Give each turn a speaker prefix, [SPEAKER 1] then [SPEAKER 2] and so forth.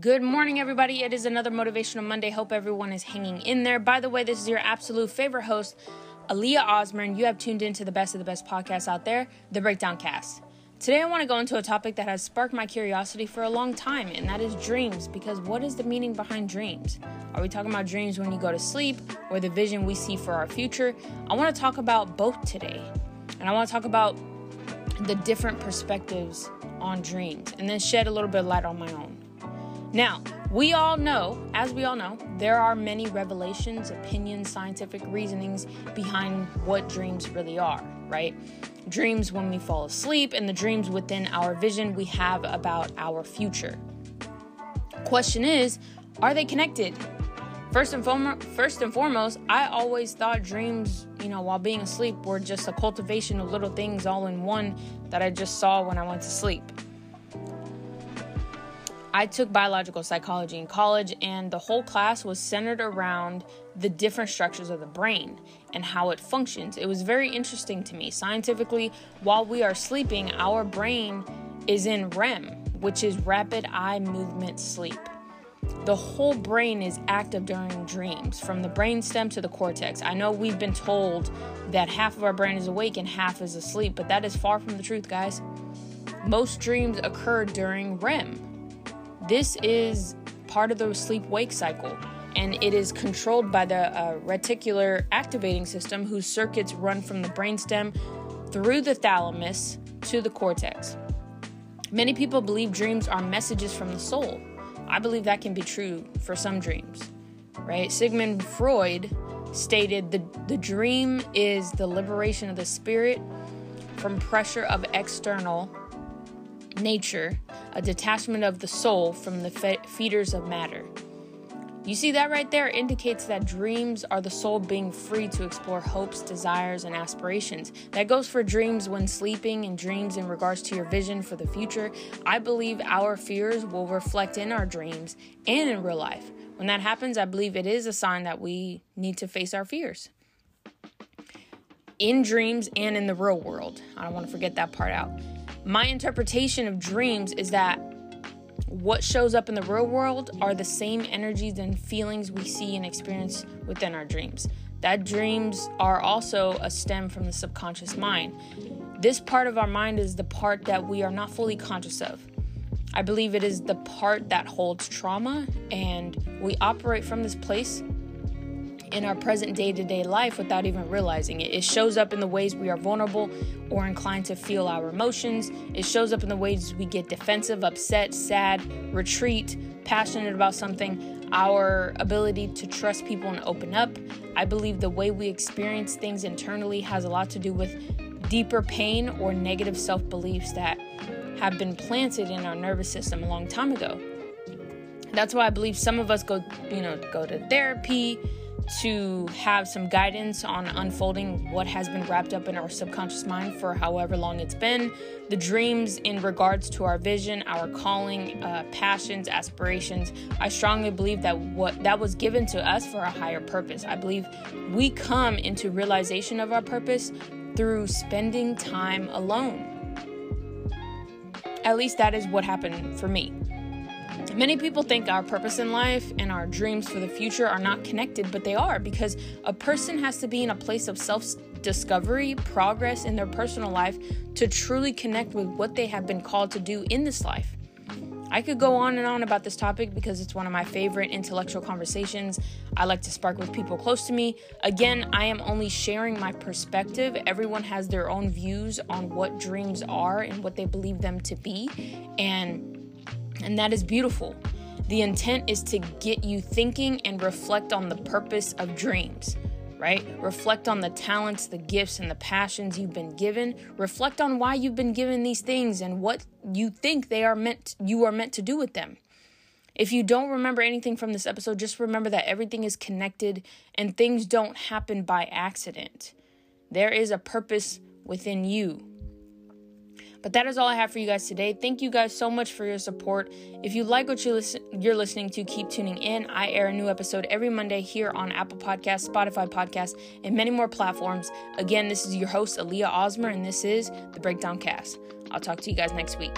[SPEAKER 1] Good morning, everybody. It is another Motivational Monday. Hope everyone is hanging in there. By the way, this is your absolute favorite host, Aaliyah Osman. You have tuned into the best of the best podcast out there, the Breakdown Cast. Today, I want to go into a topic that has sparked my curiosity for a long time, and that is dreams. Because what is the meaning behind dreams? Are we talking about dreams when you go to sleep or the vision we see for our future? I want to talk about both today. And I want to talk about the different perspectives on dreams and then shed a little bit of light on my own. Now, we all know, as we all know, there are many revelations, opinions, scientific reasonings behind what dreams really are, right? Dreams when we fall asleep and the dreams within our vision we have about our future. Question is, are they connected? First and, foremost, first and foremost, I always thought dreams, you know, while being asleep were just a cultivation of little things all in one that I just saw when I went to sleep. I took biological psychology in college, and the whole class was centered around the different structures of the brain and how it functions. It was very interesting to me. Scientifically, while we are sleeping, our brain is in REM, which is rapid eye movement sleep. The whole brain is active during dreams, from the brainstem to the cortex. I know we've been told that half of our brain is awake and half is asleep, but that is far from the truth, guys. Most dreams occur during REM, this is part of the sleep wake cycle, and it is controlled by the uh, reticular activating system, whose circuits run from the brainstem through the thalamus to the cortex. Many people believe dreams are messages from the soul. I believe that can be true for some dreams, right? Sigmund Freud stated the, the dream is the liberation of the spirit from pressure of external nature, a detachment of the soul from the fe- feeders of matter. You see, that right there indicates that dreams are the soul being free to explore hopes, desires, and aspirations. That goes for dreams when sleeping and dreams in regards to your vision for the future. I believe our fears will reflect in our dreams and in real life. When that happens, I believe it is a sign that we need to face our fears. In dreams and in the real world. I don't want to forget that part out my interpretation of dreams is that what shows up in the real world are the same energies and feelings we see and experience within our dreams. That dreams are also a stem from the subconscious mind. This part of our mind is the part that we are not fully conscious of. I believe it is the part that holds trauma, and we operate from this place in our present day to day life without even realizing it. It shows up in the ways we are vulnerable or inclined to feel our emotions. It shows up in the ways we get defensive, upset, sad, retreat, passionate about something, our ability to trust people and open up. I believe the way we experience things internally has a lot to do with deeper pain or negative self beliefs that have been planted in our nervous system a long time ago. That's why I believe some of us go, you know, go to therapy, to have some guidance on unfolding what has been wrapped up in our subconscious mind for however long it's been, the dreams in regards to our vision, our calling, uh, passions, aspirations. I strongly believe that what that was given to us for a higher purpose. I believe we come into realization of our purpose through spending time alone. At least that is what happened for me. Many people think our purpose in life and our dreams for the future are not connected, but they are because a person has to be in a place of self discovery, progress in their personal life to truly connect with what they have been called to do in this life. I could go on and on about this topic because it's one of my favorite intellectual conversations I like to spark with people close to me. Again, I am only sharing my perspective. Everyone has their own views on what dreams are and what they believe them to be. And and that is beautiful. The intent is to get you thinking and reflect on the purpose of dreams, right? Reflect on the talents, the gifts, and the passions you've been given. Reflect on why you've been given these things and what you think they are meant you are meant to do with them. If you don't remember anything from this episode, just remember that everything is connected and things don't happen by accident. There is a purpose within you. But that is all I have for you guys today. Thank you guys so much for your support. If you like what you listen, you're listening to, keep tuning in. I air a new episode every Monday here on Apple Podcasts, Spotify Podcasts, and many more platforms. Again, this is your host, Aaliyah Ausmer, and this is the Breakdown Cast. I'll talk to you guys next week.